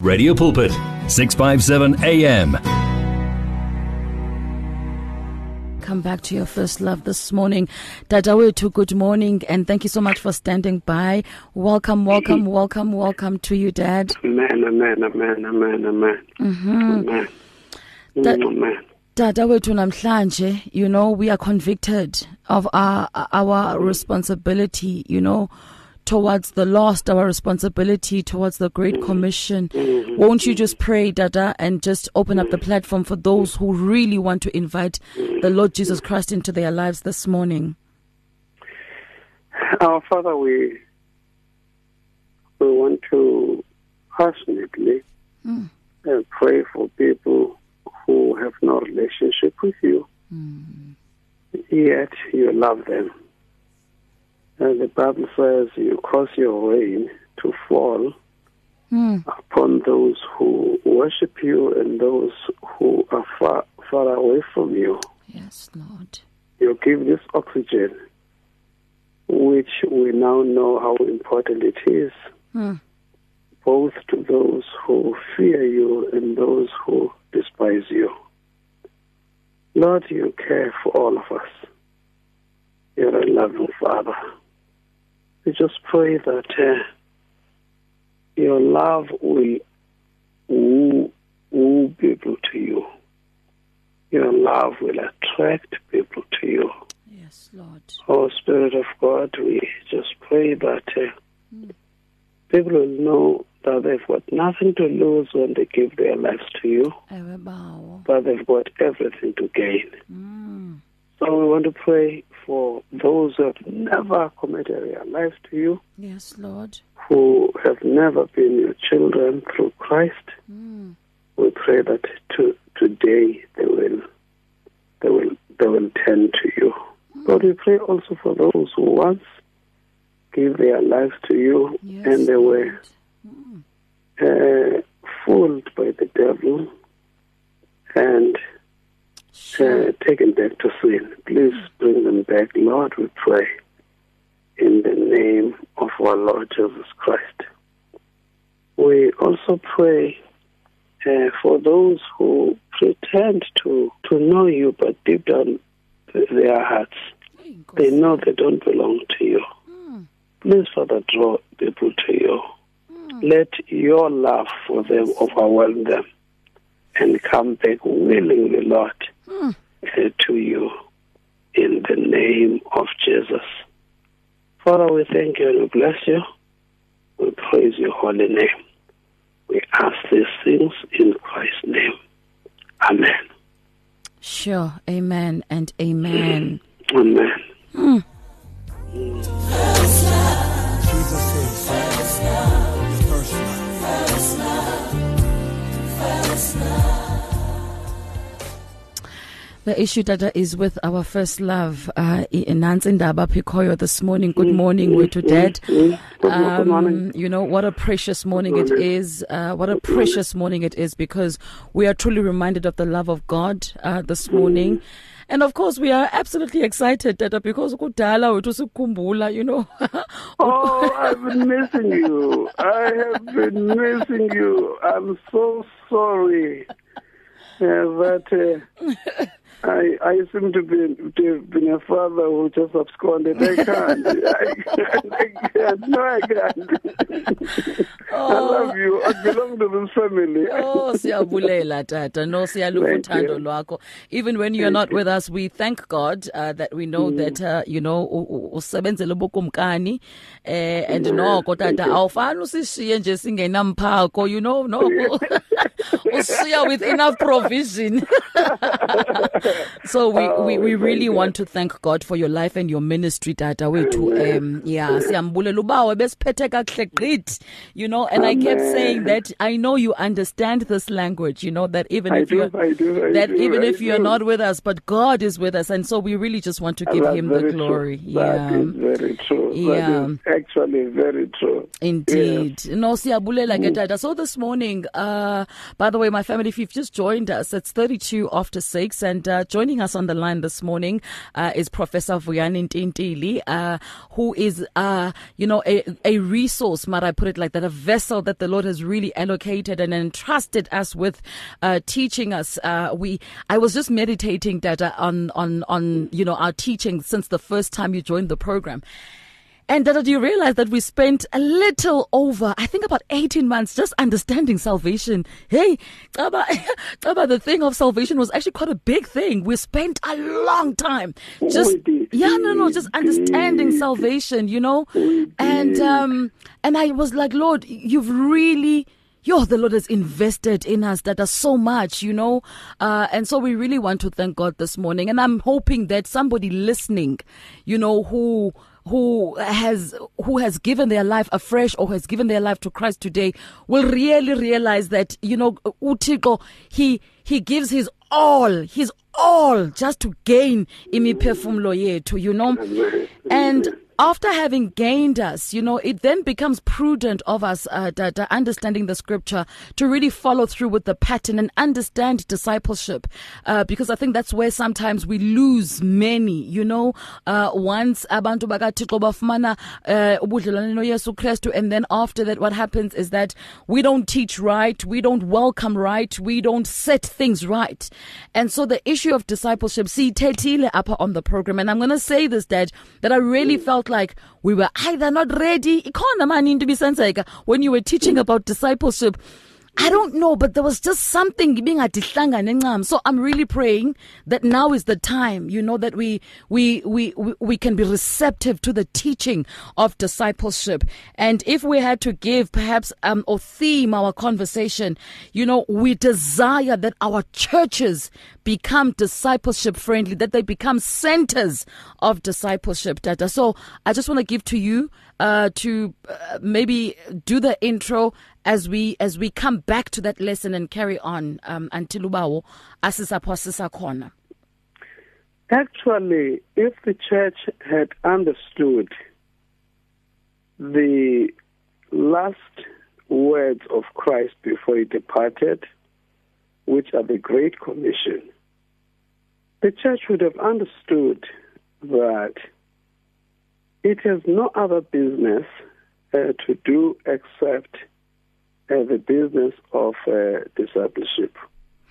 Radio Pulpit, 657 AM. Come back to your first love this morning. Dadawethu, good morning and thank you so much for standing by. Welcome, welcome, welcome, welcome to you, Dad. Amen, amen, amen, amen, amen. Mm-hmm. Amen. That- Mm, amen. Dadawethu namhlanje, you know, we are convicted of our our responsibility, you know, towards the lost, our responsibility towards the Great mm-hmm. Commission. Mm-hmm. Won't you just mm-hmm. pray, Dada, and just open up the platform for those who really want to invite the Lord Jesus Christ into their lives this morning? Our Father, we we want to passionately Mm. pray for people who have no relationship with you, hmm. yet you love them. And the Bible says you cause your rain to fall Mm. upon those who worship you and those who are far far away from you. Yes, Lord. you give this oxygen, which we now know how important it is, Mm. both to those who fear you and those who despise you. Lord, you care for all of us. You're a loving Father. We just pray that uh, your love will woo, woo people to you. Your love will attract people to you. Yes, Lord. Oh, Spirit of God, we just pray that uh, people will know that they've got nothing to lose when they give their lives to you, but they've got everything to gain. Mm. So we want to pray for those who have never committed their lives to you, Yes, Lord. who have never been your children through Christ. Mm. We pray that to, today they will, they will, they will turn to you. Lord, we pray also for those who once gave their lives to you Yes, and they were Mm. uh, fooled by the devil and Sure. uh, taken back to sin. Please bring them back, Lord, we pray, in the name of our Lord Jesus Christ. We also pray uh, for those who pretend to, to know you, but deep down their hearts, they know they don't belong to you. Please, Father, draw people to you. Let your love for them overwhelm them and come back willingly, Lord, Mm. uh, to you in the name of Jesus. Father, we thank you and we bless you. We praise your holy name. We ask these things in Christ's name. Amen. Sure. Amen and amen. Amen. Mm. The issue data is with our first love. Uh, Nancy Ndaba Pikoyo this morning. Good morning, way to dad. Mm. Good, mo- good morning. Um, you know what a precious morning it is. Uh, what a precious morning it is because we are truly reminded of the love of God uh, this morning. And of course, we are absolutely excited, Dada, because kudala wethu sikhumbula, you know. Oh, I've been missing you. I have been missing you. I'm so sorry uh, that uh, I I seem to be to have been a father who just absconded. I can't. I can't. I can't. No, I can't. I love you. I belong to this family. Oh, siyabulela tata. No, siyaluva Thank uthando you. lwakho. Even when you're not with us, we thank God uh, that we know that uh, you know usebenzele ubukumkani eh and noko tata awufani usishiye nje singenamphako you know noko usiya with enough provision. so we, we we really want to thank God for your life and your ministry tata wethu um yeah siyambulela ubawe besiphethe kakuhle gqit you know and I kept saying that I know you understand this language you know that even I if do, I that do, even I if you're not with us but God is with us and so we really just want to give him the glory True. yeah That is very true. Yeah. Actually very true. Indeed. No, siyabulela ke tata. So this morning, uh, Uh, by the way, my family, if you've just joined us, it's 32 after 6. And uh, joining us on the line this morning uh, is Professor Vuyani Ntintili, uh, who is, uh, you know, a, a resource, might I put it like that, a vessel that the Lord has really allocated and entrusted us with uh, teaching us. Uh, we, I was just meditating that on, on, on, you know, our teaching since the first time you joined the program. And Dada, do you realize that we spent a little over, I think about 18 months just understanding salvation? Hey, Chaba, the thing of salvation was actually quite a big thing. We spent a long time just, yeah, no, no, just understanding salvation, you know? And, um, and I was like, Lord, you've really, Yo, the Lord has invested in us that are so much, you know. Uh, and so we really want to thank God this morning. And I'm hoping that somebody listening, you know, who who has who has given their life afresh or has given their life to Christ today will really realize that you know Utiko he he gives his all his all just to gain imiphefumulo yethu you know? And after having gained us, you know, it then becomes prudent of us, uh, da, da, understanding the scripture, to really follow through with the pattern and understand discipleship. Uh, because I think that's where sometimes we lose many, you know, uh, once abantu bakathixo bafumana uh, ubudlelwane and then after that what happens is that we don't teach right, we don't welcome right, we don't set things right. And so the issue of discipleship, see, tetile upper on the program, and I'm going to say this, Dad, that I really felt like we were either not ready. Ikhona mani into when you were teaching mm. about discipleship. I don't know, but there was just something being at ncam. So I'm really praying that now is the time, you know, that we, we, we, we, can be receptive to the teaching of discipleship. And if we had to give perhaps, um, or theme our conversation, you know, we desire that our churches become discipleship friendly, that they become centers of discipleship data. So I just want to give to you, uh, to uh, maybe do the intro as we as we come back to that lesson and carry on um, until ubawo asisapho sisakhona Actually, if the church had understood the last words of Christ before he departed, which are the Great Commission, the church would have understood that it has no other business uh, to do except uh, the business of uh, discipleship.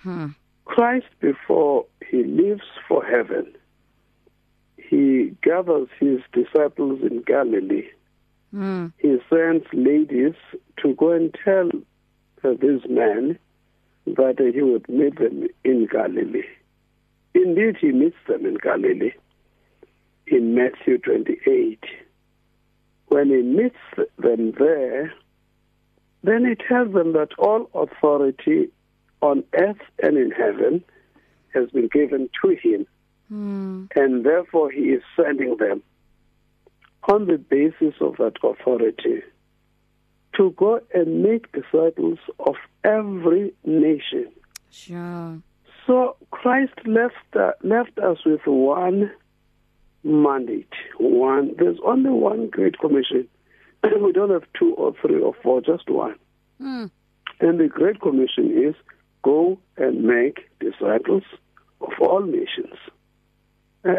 hmm. Christ, before he leaves for heaven, he gathers his disciples in Galilee. Hmm. He sends ladies to go and tell uh, these men that uh, he would meet them in Galilee. Indeed, he meets them in Galilee in Matthew 28. When he meets them there, then he tells them that all authority on earth and in heaven has been given to him, Hmm. and therefore he is sending them on the basis of that authority to go and make disciples of every nation. sure So Christ left uh, left us with one mandate. One. There's only one Great Commission. We don't have two or three or four, just one. Hmm. And the Great Commission is go and make disciples of all nations. Uh,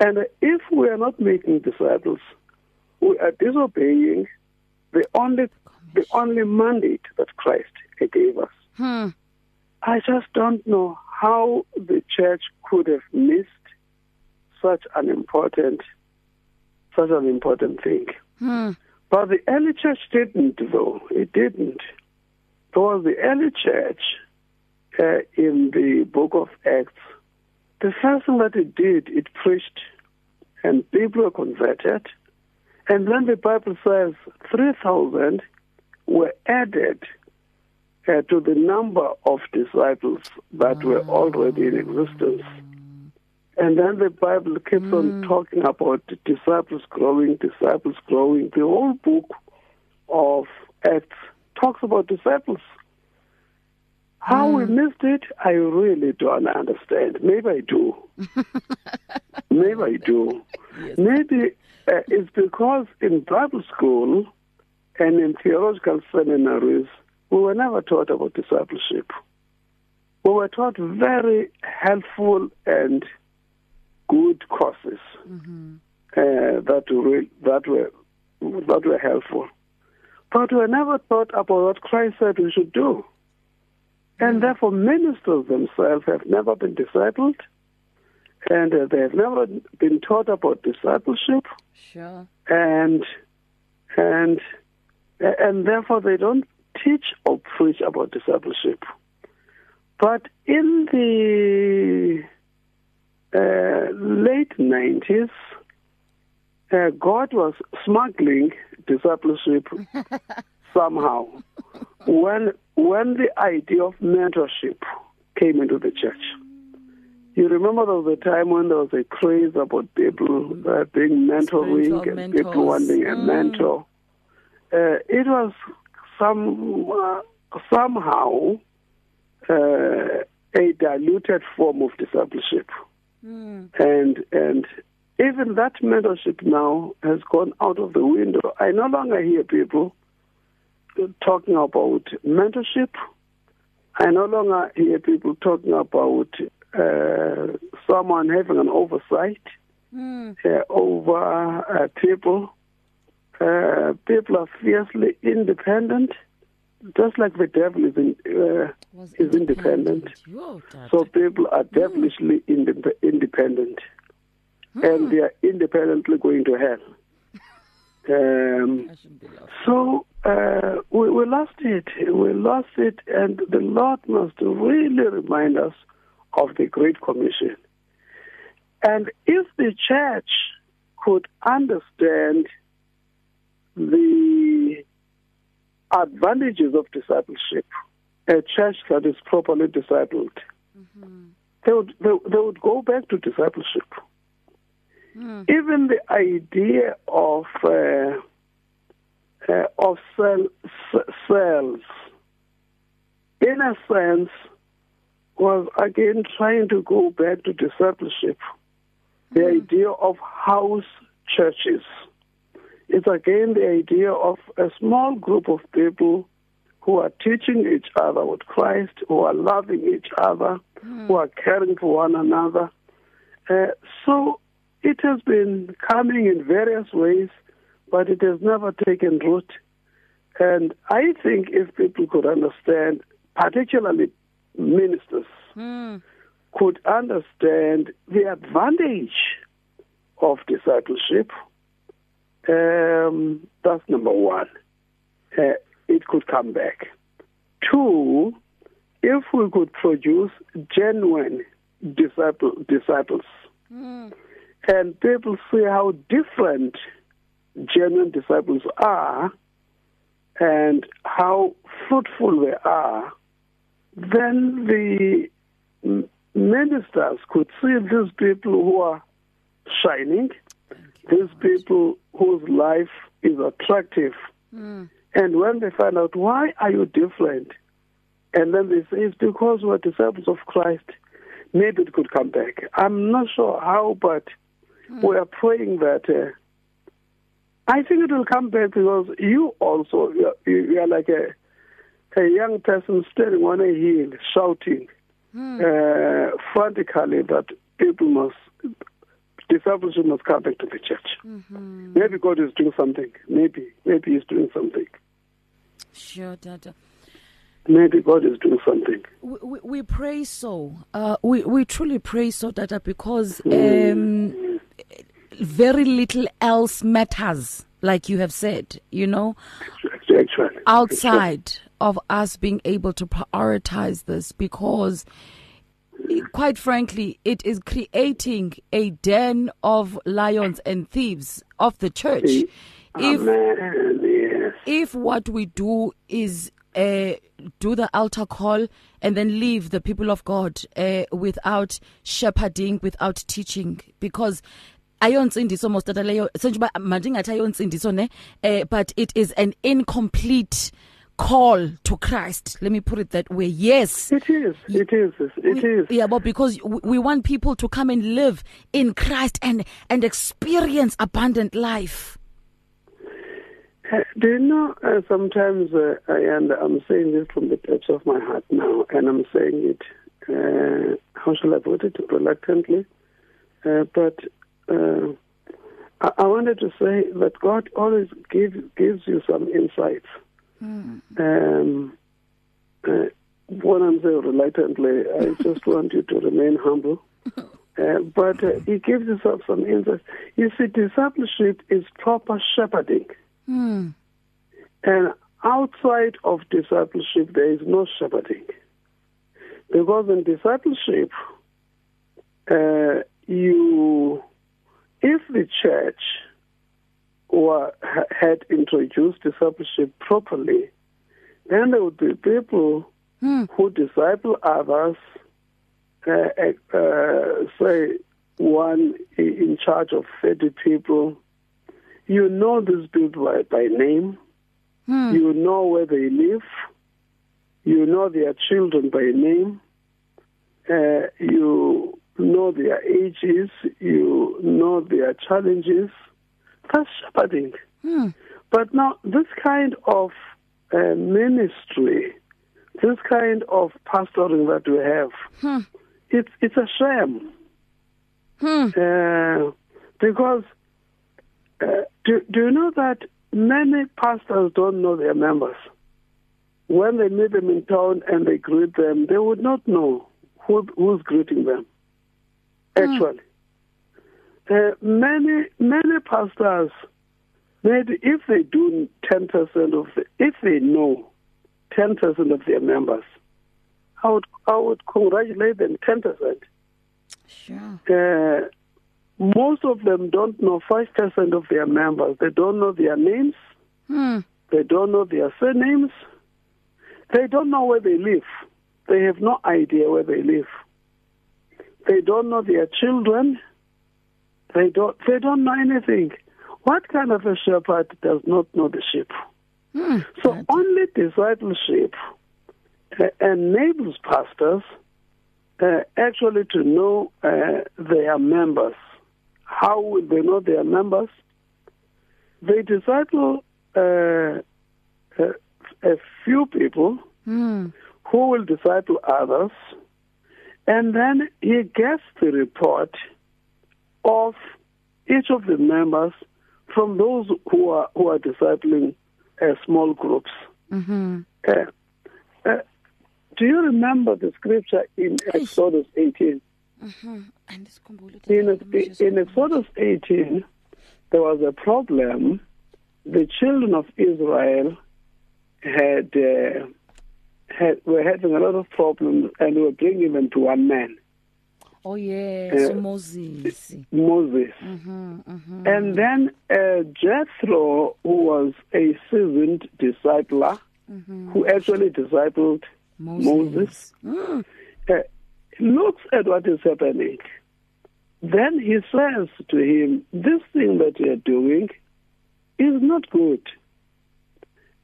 and if we are not making disciples, we are disobeying the only the only mandate that Christ gave us. Hmm. I just don't know how the church could have missed such an important such an important thing. Hmm. But the early church didn't, though. It didn't. Because the early church uh, in the book of Acts, the first thing that it did, it preached, and people were converted. And then the Bible says 3,000 were added uh, to the number of disciples that were already in existence. And then the Bible keeps on talking about disciples growing, disciples growing. The whole book of Acts talks about disciples. How we missed it, I really don't understand. Maybe I do. Maybe I do. Maybe uh, it's because in Bible school and in theological seminaries, we were never taught about discipleship. We were taught very helpful and good courses Mm-hmm. uh, that were that were that were helpful, but we never thought about what Christ said we should do, and therefore ministers themselves have never been discipled, and uh, they have never been taught about discipleship, Sure. and and and therefore they don't teach or preach about discipleship. But in the uh, late nineties, uh, God was smuggling discipleship somehow when when the idea of mentorship came into the church. You remember there was a time when there was a craze about people uh, being mentoring Spiritual and people wanting a Mm. mentor. Uh, it was some uh, somehow uh, a diluted form of discipleship, Mm. and and even that mentorship now has gone out of the window. I no longer hear people talking about mentorship. I no longer hear people talking about uh, someone having an oversight Mm. uh, over uh, people. Uh, people are fiercely independent, just like the devil is in, uh, is independent. Dad. So people are devilishly indep- independent, and they are independently going to hell. Um, I shouldn't be laughing. so uh, we, we lost it. We lost it, and the Lord must really remind us of the Great Commission. And if the church could understand the advantages of discipleship, a church that is properly discipled, they would they, they would go back to discipleship. Even the idea of uh, uh, of cell, cells, in a sense, was again trying to go back to discipleship. The idea of house churches. It's again the idea of a small group of people who are teaching each other with Christ, who are loving each other, who are caring for one another. Uh, so it has been coming in various ways, but it has never taken root. And I think if people could understand, particularly ministers, Mm. could understand the advantage of discipleship, um, that's number one. Uh, it could come back. Two, if we could produce genuine disciple, disciples, Mm. and people see how different genuine disciples are and how fruitful they are, then the ministers could see these people who are shining, these people whose life is attractive. Mm. And when they find out, why are you different? And then they say, it's because we're disciples of Christ. Maybe it could come back. I'm not sure how, but we are praying that. Uh, I think it will come back because you also, you are, you are like a, a young person standing on a hill shouting uh, frantically that people must, discipleship must come back to the church. Maybe God is doing something. Maybe. Maybe He's doing something. Sure, Dada. Maybe God is doing something. We, we, we pray so. Uh, we, we truly pray so, Dada, because um, very little else matters, like you have said, you know, Actually, actually. outside of us being able to prioritize this because quite frankly it is creating a den of lions and thieves of the church if Amen. Yes. if what we do is uh, do the altar call and then leave the people of God uh, without shepherding, without teaching, because ayonsindiso most of the leyo senjuba mandingathi ayonsindiso ne uh, but it is an incomplete call to Christ let me put it that way yes It is. It is. It is. yeah but because we want people to come and live in Christ and and experience abundant life do you know, uh, sometimes, uh, I, and I'm saying this from the depths of my heart now, and I'm saying it, uh, how shall I put it, reluctantly, uh, but uh, I, I wanted to say that God always gives gives you some insights. Um, uh, when I'm saying reluctantly, I just want you to remain humble. Uh, but uh, he gives you some, insights. You see, discipleship is proper shepherding. Hmm. And outside of discipleship, there is no shepherding. Because in discipleship, uh, you, if the church were, had introduced discipleship properly, then there would be people Hmm. who disciple others, uh, uh, say one in charge of 30 people. You know these people by, by name. Hmm. You know where they live. You know their children by name. Uh, you know their ages. You know their challenges. That's shepherding. Hmm. But now, this kind of uh, ministry, this kind of pastoring that we have, Hmm. it's it's a shame Hmm. uh, because uh, do, do you know that many pastors don't know their members? When they meet them in town and they greet them, they would not know who, who's greeting them. Actually, uh, many many pastors, maybe if they do ten percent of the, if they know ten percent of their members, I would I would congratulate them ten percent Sure. uh, most of them don't know 5% of their members. They don't know their names. Hmm. They don't know their surnames. They don't know where they live. They have no idea where they live. They don't know their children. They don't, they don't know anything. What kind of a shepherd does not know the sheep? Hmm. So only discipleship uh, enables pastors uh, actually to know uh, their members. How will they know their members? They disciple uh, uh, a few people Hmm. who will disciple others, and then he gets the report of each of the members from those who are who are discipling uh, small groups. Mm-hmm. Uh, uh, do you remember the scripture in Exodus 18? And this kumbulo- In, in Exodus 18, there was a problem. The children of Israel had, uh, had were having a lot of problems and were bringing them to one man, Oh yes, Uh, Moses. Moses. Mm-hmm, mm-hmm. And then uh, Jethro, who was a seasoned discipler, who actually discipled Moses, Mm. uh, looks at what is happening. Then he says to him, This thing that you're doing is not good.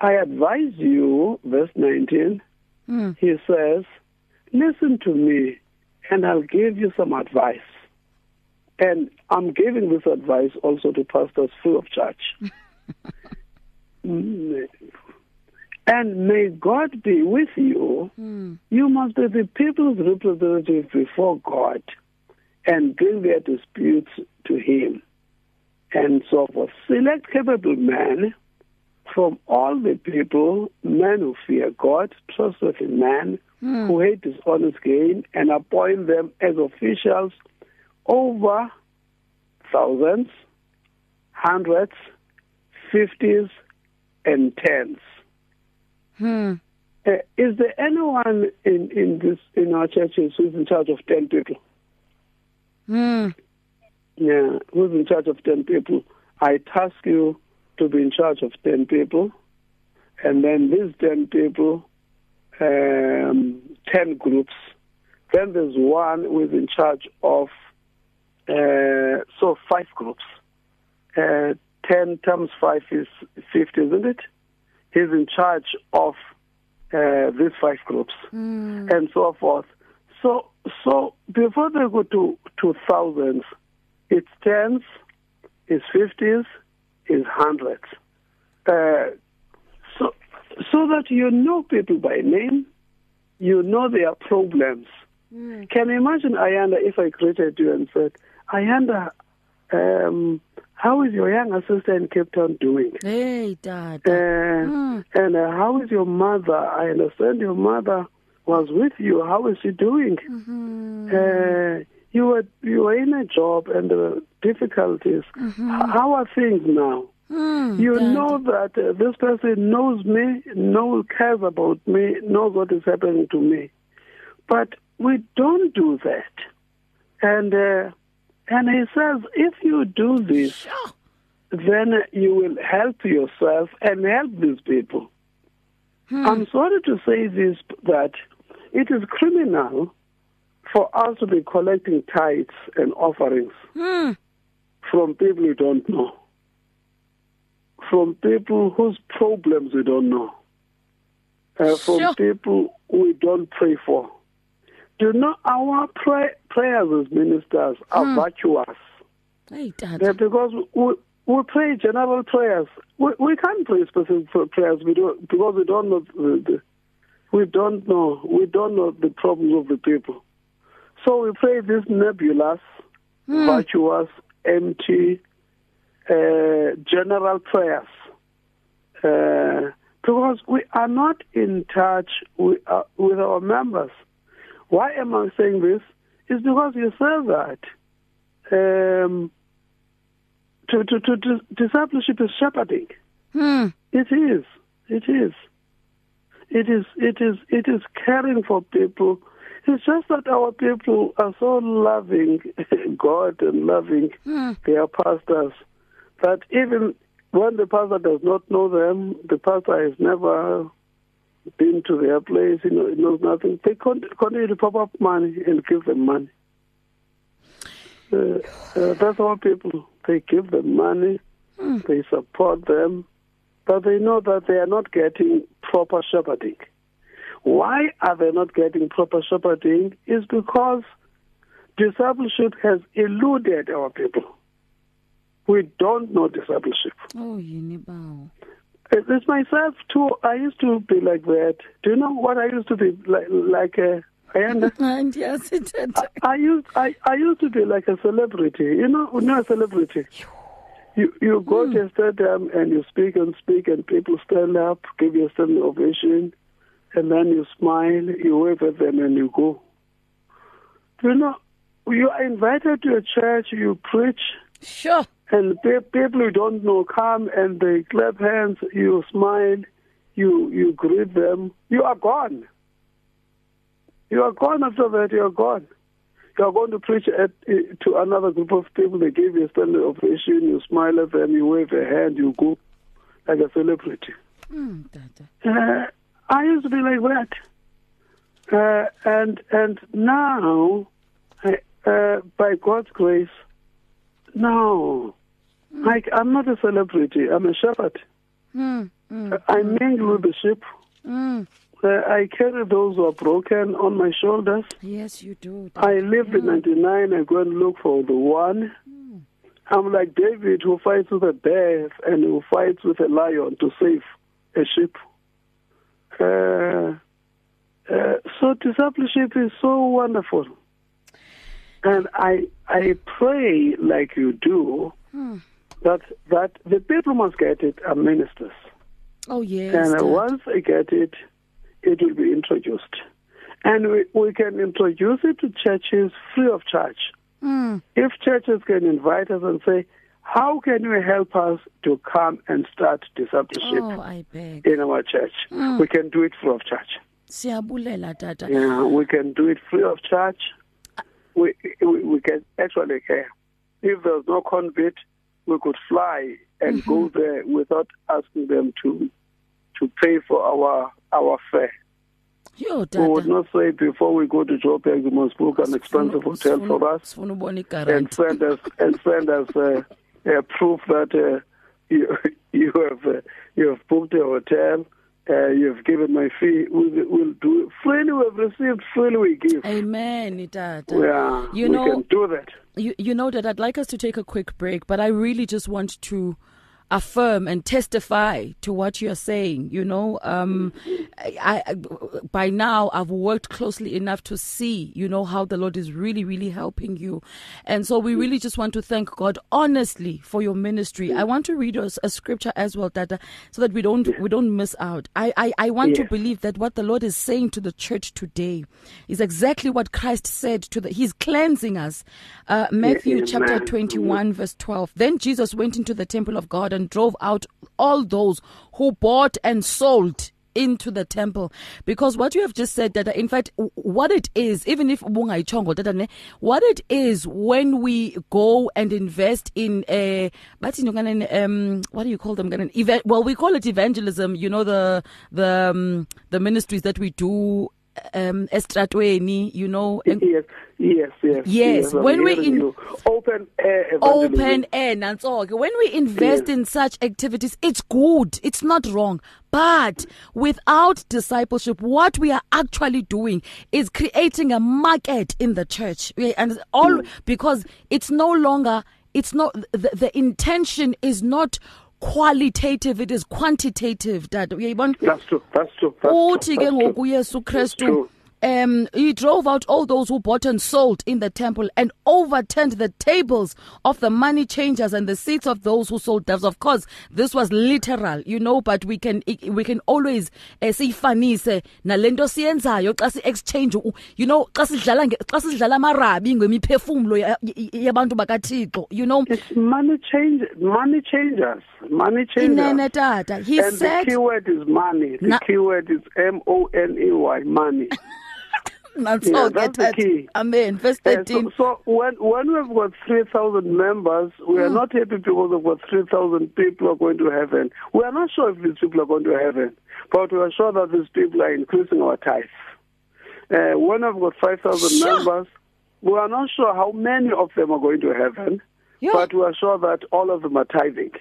I advise you, verse 19, Mm. he says, Listen to me, and I'll give you some advice. And I'm giving this advice also to pastors free of charge. Mm. and may God be with you. Mm. You must be the people's representative before God and bring their disputes to Him. And so forth. Select capable men from all the people, men who fear God, trustworthy men who hate dishonest gain, and appoint them as officials over thousands, hundreds, fifties, and tens. Hmm. Uh, is there anyone in, in this in our churches who's in charge of ten people? Hmm. Yeah, who's in charge of ten people? I task you to be in charge of ten people, and then these ten people, um, ten groups. Then there's one who is in charge of uh, so five groups. Uh, ten times five is fifty, isn't it? He's in charge of uh, these five groups Mm. and so forth. So, so before they go to to thousands, it's tens, it's fifties, it's hundreds. So, that you know people by name, you know their problems. Can you imagine, Ayanda, if I greeted you and said, Ayanda, um, how is your young sister in Cape Town doing? Hey, Dad. Uh, Mm. And uh, how is your mother? I understand your mother was with you. How is she doing? Mm-hmm. Uh, you were you were in a job and there were difficulties. H- How are things now? Mm, You know that uh, this person knows me, knows cares about me, knows what is happening to me, but we don't do that. And uh, and he says, if you do this, Sure. then you will help yourself and help these people. I'm sorry to say this, that it is criminal for us to be collecting tithes and offerings Mm. from people we don't know, from people whose problems we don't know, uh, from Sure. people we don't pray for. Do you know our pray- prayers as ministers are virtuous? Hey, Dad. Because we, we pray general prayers. We, we can't pray specific prayers we do, because we don't know the, the, we don't know we don't know the problems of the people. So we pray these nebulous, virtuous, empty, uh, general prayers. Uh, because we are not in touch with, uh, with our members. Why am I saying this? It's because you said that um, to, to, to, to discipleship is shepherding. Hmm. It is. It is. It is. It is. It is caring for people. It's just that our people are so loving God and loving their pastors that even when the pastor does not know them, the pastor has never been to their place, you know, knows nothing. They con- continue to pop up money and give them money. Uh, uh, that's our people. They give them money, they support them, but they know that they are not getting proper shepherding. Why are they not getting proper shepherding? Is because discipleship has eluded our people. We don't know discipleship. Oh, you Unibao. It's myself too. I used to be like that. Do you know what I used to be like? Like a. And yes, it did. I used I, I used to be like a celebrity. You know, you know a celebrity. You you go hmm. to a stadium and you speak and speak and people stand up, give you a standing ovation, and then you smile, you wave at them and you go. Do you know, you are invited to a church, you preach, Sure. And pe- people you don't know come and they clap hands, you smile, you you greet them, you are gone. You are gone after that, you are gone. You are going to preach at, to another group of people, they give you a standing ovation, you smile at them, you wave a hand, you go like a celebrity. Mm, Uh, I used to be like that. Uh, and and now, uh, by God's grace, no, I, I'm not a celebrity. I'm a shepherd. Mm, mm, I mingle with the sheep. mm. Uh, I carry those who are broken on my shoulders. Yes, you do. I live in 99 and go and look for the one. I'm like David who fights with a bear and who fights with a lion to save a sheep. Uh, uh, so discipleship is so wonderful. And I I pray like you do that that the people must get it are ministers. Oh, yes. And uh, Dada. once they get it, it will be introduced. And we, we can introduce it to churches free of charge. Mm, If churches can invite us and say, how can you help us to come and start discipleship oh, in our church? We can do it free of charge. Siyabulela, Dada. Yeah, we can do it free of charge. We, we, we can actually care. If there's no convert, we could fly and go there without asking them to to pay for our our fare. Yo, We would not say before we go to Joburg, you must book an expensive hotel for us and send us and send us uh, uh, proof that uh, you you have uh, you have booked a hotel. Uh, you have given my fee. We'll, we'll do it. freely. We have received. Freely we give. Amen, Dada. Yeah, You we know, can do that. You, you know that I'd like us to take a quick break, but I really just want to affirm and testify to what you're saying. You know, um, I, I, by now I've worked closely enough to see, you know, how the Lord is really, really helping you. And so we really just want to thank God honestly for your ministry. I want to read a, a scripture as well, Tata, so that we don't, we don't miss out. I, I, I want to believe that what the Lord is saying to the church today is exactly what Christ said to the, he's cleansing us. Uh, Matthew chapter 21 verse 12. Then Jesus went into the temple of God and drove out all those who bought and sold into the temple because what you have just said that in fact what it is even if what it is when we go and invest in bathi ntokanani, um what do you call them? Well we call it evangelism you know the the um, the ministries that we do um estratweni you know and Yes, yes, yes. Yes, when we in- open air evangelism. open air nanso when we invest in such activities it's good. It's not wrong. But without discipleship what we are actually doing is creating a market in the church. And all because it's no longer it's not the, the intention is not qualitative it is quantitative dad uyayibona That's true. That's true. Uthi ke ngoku uyesu kristu true. Um he drove out all those who bought and sold in the temple and overturned the tables of the money changers and the seats of those who sold doves of course this was literal you know but we can we can always uh, siyifanise nalento siyenzayo xa si exchange you know xa sidlala nge- xa sidlala amarabi ngemiphefumulo ya- ya- yabantu bakathixo you know It's money change, money changers, money changers. inene tata he and said the key word is money. The Na- key word is M O N E Y, money. nanso Yeah, ke that's the key. amen verse Uh, so, so when when we've got three thousand members, we are not happy because we've got three thousand people are going to heaven. We are not sure if these people are going to heaven, but we are sure that these people are increasing our tithes. Uh, when we've got five thousand Sure. members, we are not sure how many of them are going to heaven, Yeah. but we are sure that all of them are tithing.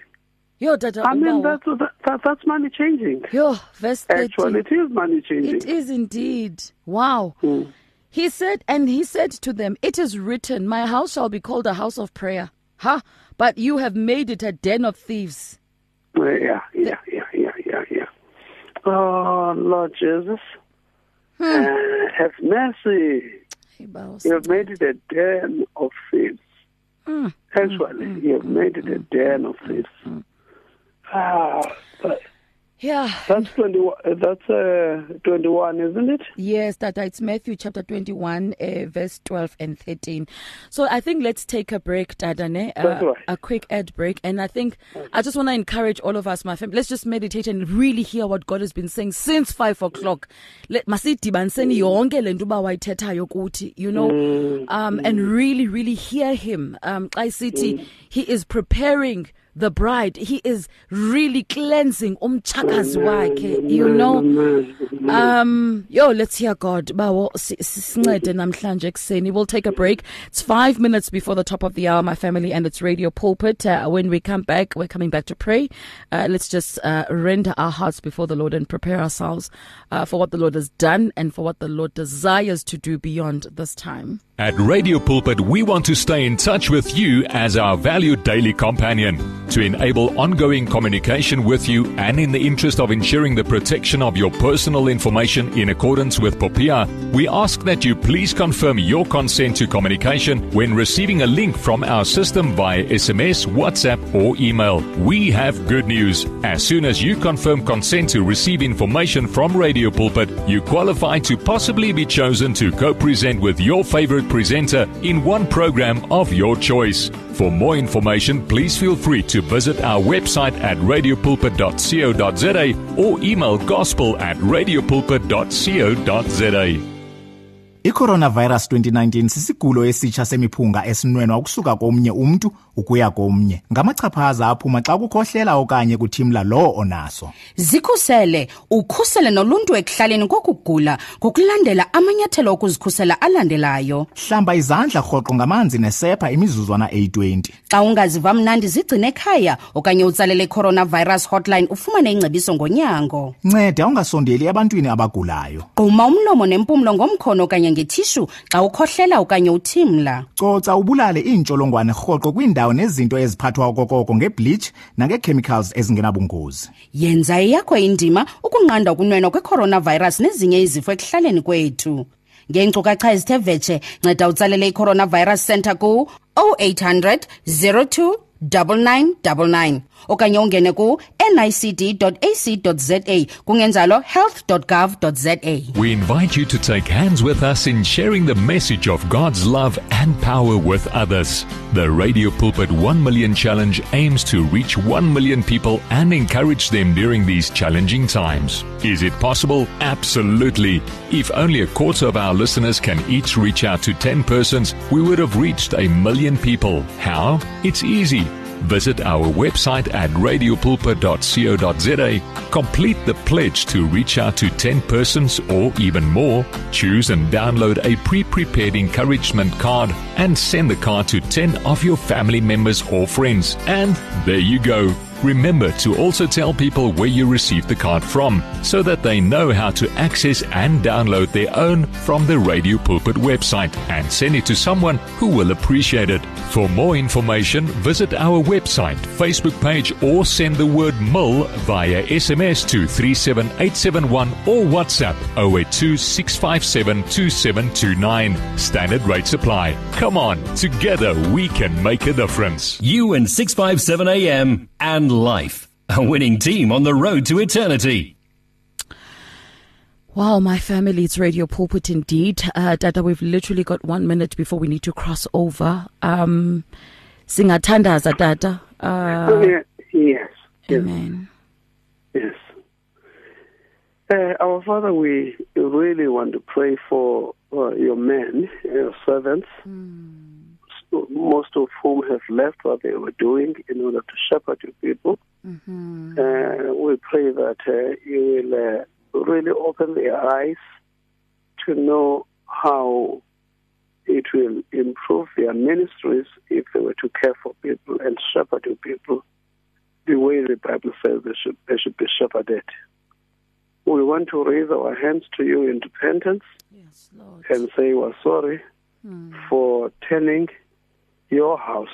Yo tata I mean, that's that, that, that's money changing. Yo, verse 13. Actually, it is money changing. It is indeed. Wow. Hmm. He said, and he said to them, It is written, My house shall be called a house of prayer. Ha! But you have made it a den of thieves. Yeah, yeah, yeah, yeah, yeah, yeah. Oh, Lord Jesus, Hmm. uh, have mercy. You have made it a den of thieves. Hmm. Actually, you have made it a den of thieves. Ah, but Yeah. that's twenty. That's uh, twenty-one, isn't it? Yes, that it's Matthew chapter 21, uh, verse 12 and 13. So I think let's take a break, Dadane, That's uh, right. a quick ad break. And I think I just want to encourage all of us, my family, let's just meditate and really hear what God has been saying since 5 o'clock. Let masidibaniseni yonke le nto uba wayithethayo kuthi, you know, um, and really, really hear him. Um, xa isithi he is preparing the bride. He is really cleansing umchakazi wakhe, you know. Um, yo, let's hear God. We'll take a break. It's five minutes before the top of the hour, my family, and it's Radio Pulpit. Uh, when we come back, we're coming back to pray. Uh, let's just uh, render our hearts before the Lord and prepare ourselves uh, for what the Lord has done and for what the Lord desires to do beyond this time. At Radio Pulpit, we want to stay in touch with you as our valued daily companion. To enable ongoing communication with you and in the interest of ensuring the protection of your personal information in accordance with POPIA, we ask that you please confirm your consent to communication when receiving a link from our system via SMS, WhatsApp, or email. We have good news. As soon as you confirm consent to receive information from Radio Pulpit, you qualify to possibly be chosen to co present with your favorite presenter in one program of your choice. For more information, please feel free to visit our website at radiopulpit.co.za or email gospel at radiopulpit.co.za. I-coronavirus 2019 sisigulo esitsha semiphunga esinwenwa ukusuka komnye umntu ukuya komnye. Ngamachaphaza aphuma xa kukhohlela okanye kuthimla lowo onaso. Zikhusele ukhusele noluntu ekuhlaleni kokugula ngokulandela amanyathelo okuzikhusela alandelayo. Hlamba izandla rhoqo ngamanzi nesepha imizuzwana eyi-20 xa ungaziva mnandi zigcine ekhaya okanye utsalele coronavirus hotline ufumane ingcebiso ngonyango. Nceda ungasondeli ebantwini abagulayo. Gquma umlomo nempumlo ngomkhono okanye okanye ngethishu xa ukhohlela okanye uthimla coca ubulale iintsholongwane rhoqo kwiindawo nezinto eziphathwa okokoko ngebleach nangee-chemicals ezingenabungozi. Yenza eyakho indima ukunqanda ukunwenwa kwecoronavirus nezinye izifo ekuhlaleni kwethu. Ngeenkcukacha ezithe vetshe nceda utsalele i-coronavirus center ku-0800 02 9999 okanye ungene ku-nicd.ac.za kungenjalo health.gov.za We invite you to take hands with us in sharing the message of God's love and power with others. The Radio Pulpit 1 Million Challenge aims to reach 1 million people and encourage them during these challenging times. Is it possible? Absolutely. If only a quarter of our listeners can each reach out to 10 persons, we would have reached a million people. How? It's easy. Visit our website at radiopulpit.co.za, complete the pledge to reach out to 10 persons or even more, choose and download a pre prepared encouragement card, and send the card to 10 of your family members or friends. And there you go. Remember to also tell people where you received the card from so that they know how to access and download their own from the Radio Pulpit website and send it to someone who will appreciate it. For more information, visit our website, Facebook page, or send the word MIL via SMS to 37871 or WhatsApp 082 657 2729. Standard rate supply. Come on, together we can make a difference. You and 657 AM and life. A winning team on the road to eternity. Wow, my family, it's Radio Pulpit indeed. Uh, Dada, we've literally got one minute before we need to cross over. Um, singathandaza, Dada. Uh, Yeah, yes, yes, amen. yes. Uh, our Father, we really want to pray for uh, your men, your servants, s- most of whom have left what they were doing in order to shepherd your people. Uh, we pray that uh, you will uh, really open their eyes to know how it will improve their ministries if they were to care for people and shepherd your people the way the Bible says they should, they should be shepherded. We want to raise our hands to you in repentance Yes, Lord. and say we're sorry for turning your house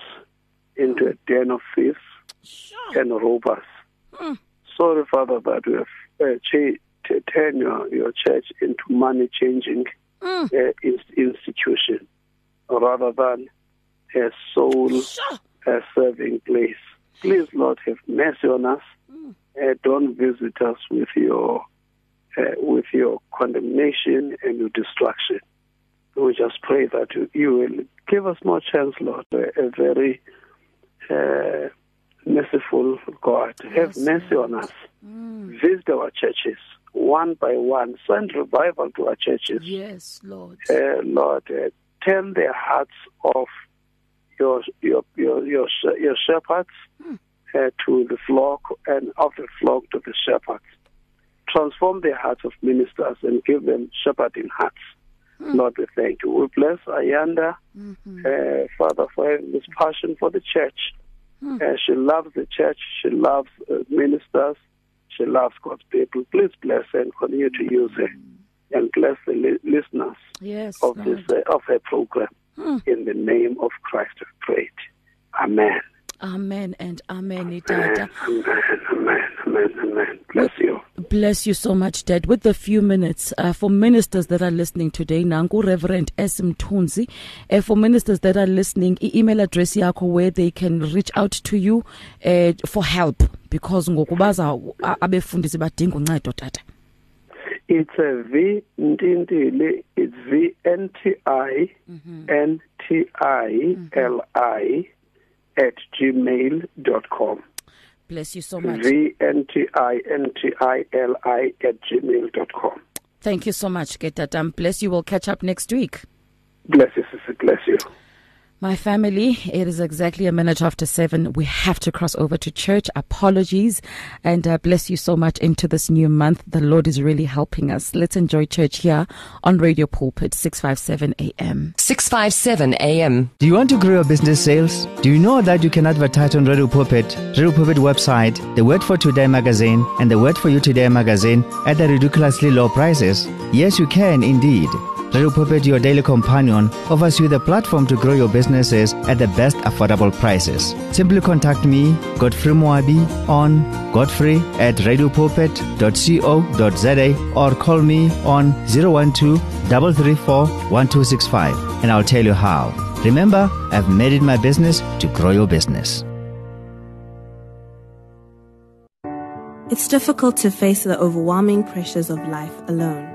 into a den of thieves and robbers. Sorry, Father, that we have uh, cha- t- turned your, your church into money changing uh, in- institution rather than a soul uh, serving place. Please, Lord, have mercy on us. Uh, don't visit us with your uh, with your condemnation and your destruction. We just pray that you, you will give us more chance, Lord, a, very uh, merciful God. Have mercy on us. Visit our churches one by one. Send revival to our churches. Yes, Lord. Uh, Lord, uh, turn their hearts of your your your your, your shepherds uh, to the flock and of the flock to the shepherds. Transform the hearts of ministers and give them shepherding hearts. Lord, we thank you. We bless Ayanda, uh, Father, for having this passion for the church. Uh, she loves the church. She loves uh, ministers. She loves God's people. Please bless her and continue to use her. And bless the li- listeners Yes, of Lord. this uh, of her program. In the name of Christ, we prayed. Amen. Amen and amen, Amen. Amen. Amen. Amen. Amen. Bless you. Bless you so much, Dad. With the few minutes, uh, for ministers that are listening today, Nangu Reverend S. Mtunzi, uh, for ministers that are listening, email address yakho where they can reach out to you uh, for help because ngokubaza a- abefundisi badinga uncedo tata. It's a V Ntintili. It's V N T I N T I L I at gmail dot com. Bless you so much. V N T I N T I L I at gmail dot com. Thank you so much, Getatam. Bless you. We'll catch up next week. Bless you, sister. Bless you. My family, it is exactly a minute after seven. We have to cross over to church. Apologies and uh, bless you so much into this new month. The Lord is really helping us. Let's enjoy church here on Radio Pulpit 657 AM. 657 AM. Do you want to grow your business sales? Do you know that you can advertise on Radio Pulpit, Radio Pulpit website, the Word for Today magazine, and the Word for You Today magazine at the ridiculously low prices? Yes, you can indeed. Radio Pulpit, your daily companion, offers you the platform to grow your businesses at the best affordable prices. Simply contact me, Godfrey Moabi, on godfrey at radiopulpit.co.za or call me on 012 334 1265 and I'll tell you how. Remember, I've made it my business to grow your business. It's difficult to face the overwhelming pressures of life alone.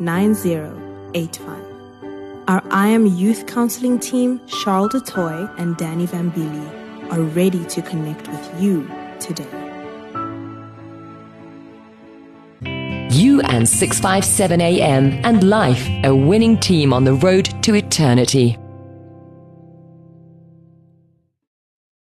9085. Our I Am Youth Counseling team, Charles du Toit and Danny Vambili, are ready to connect with you today. You and 657 AM and Life, a winning team on the road to eternity.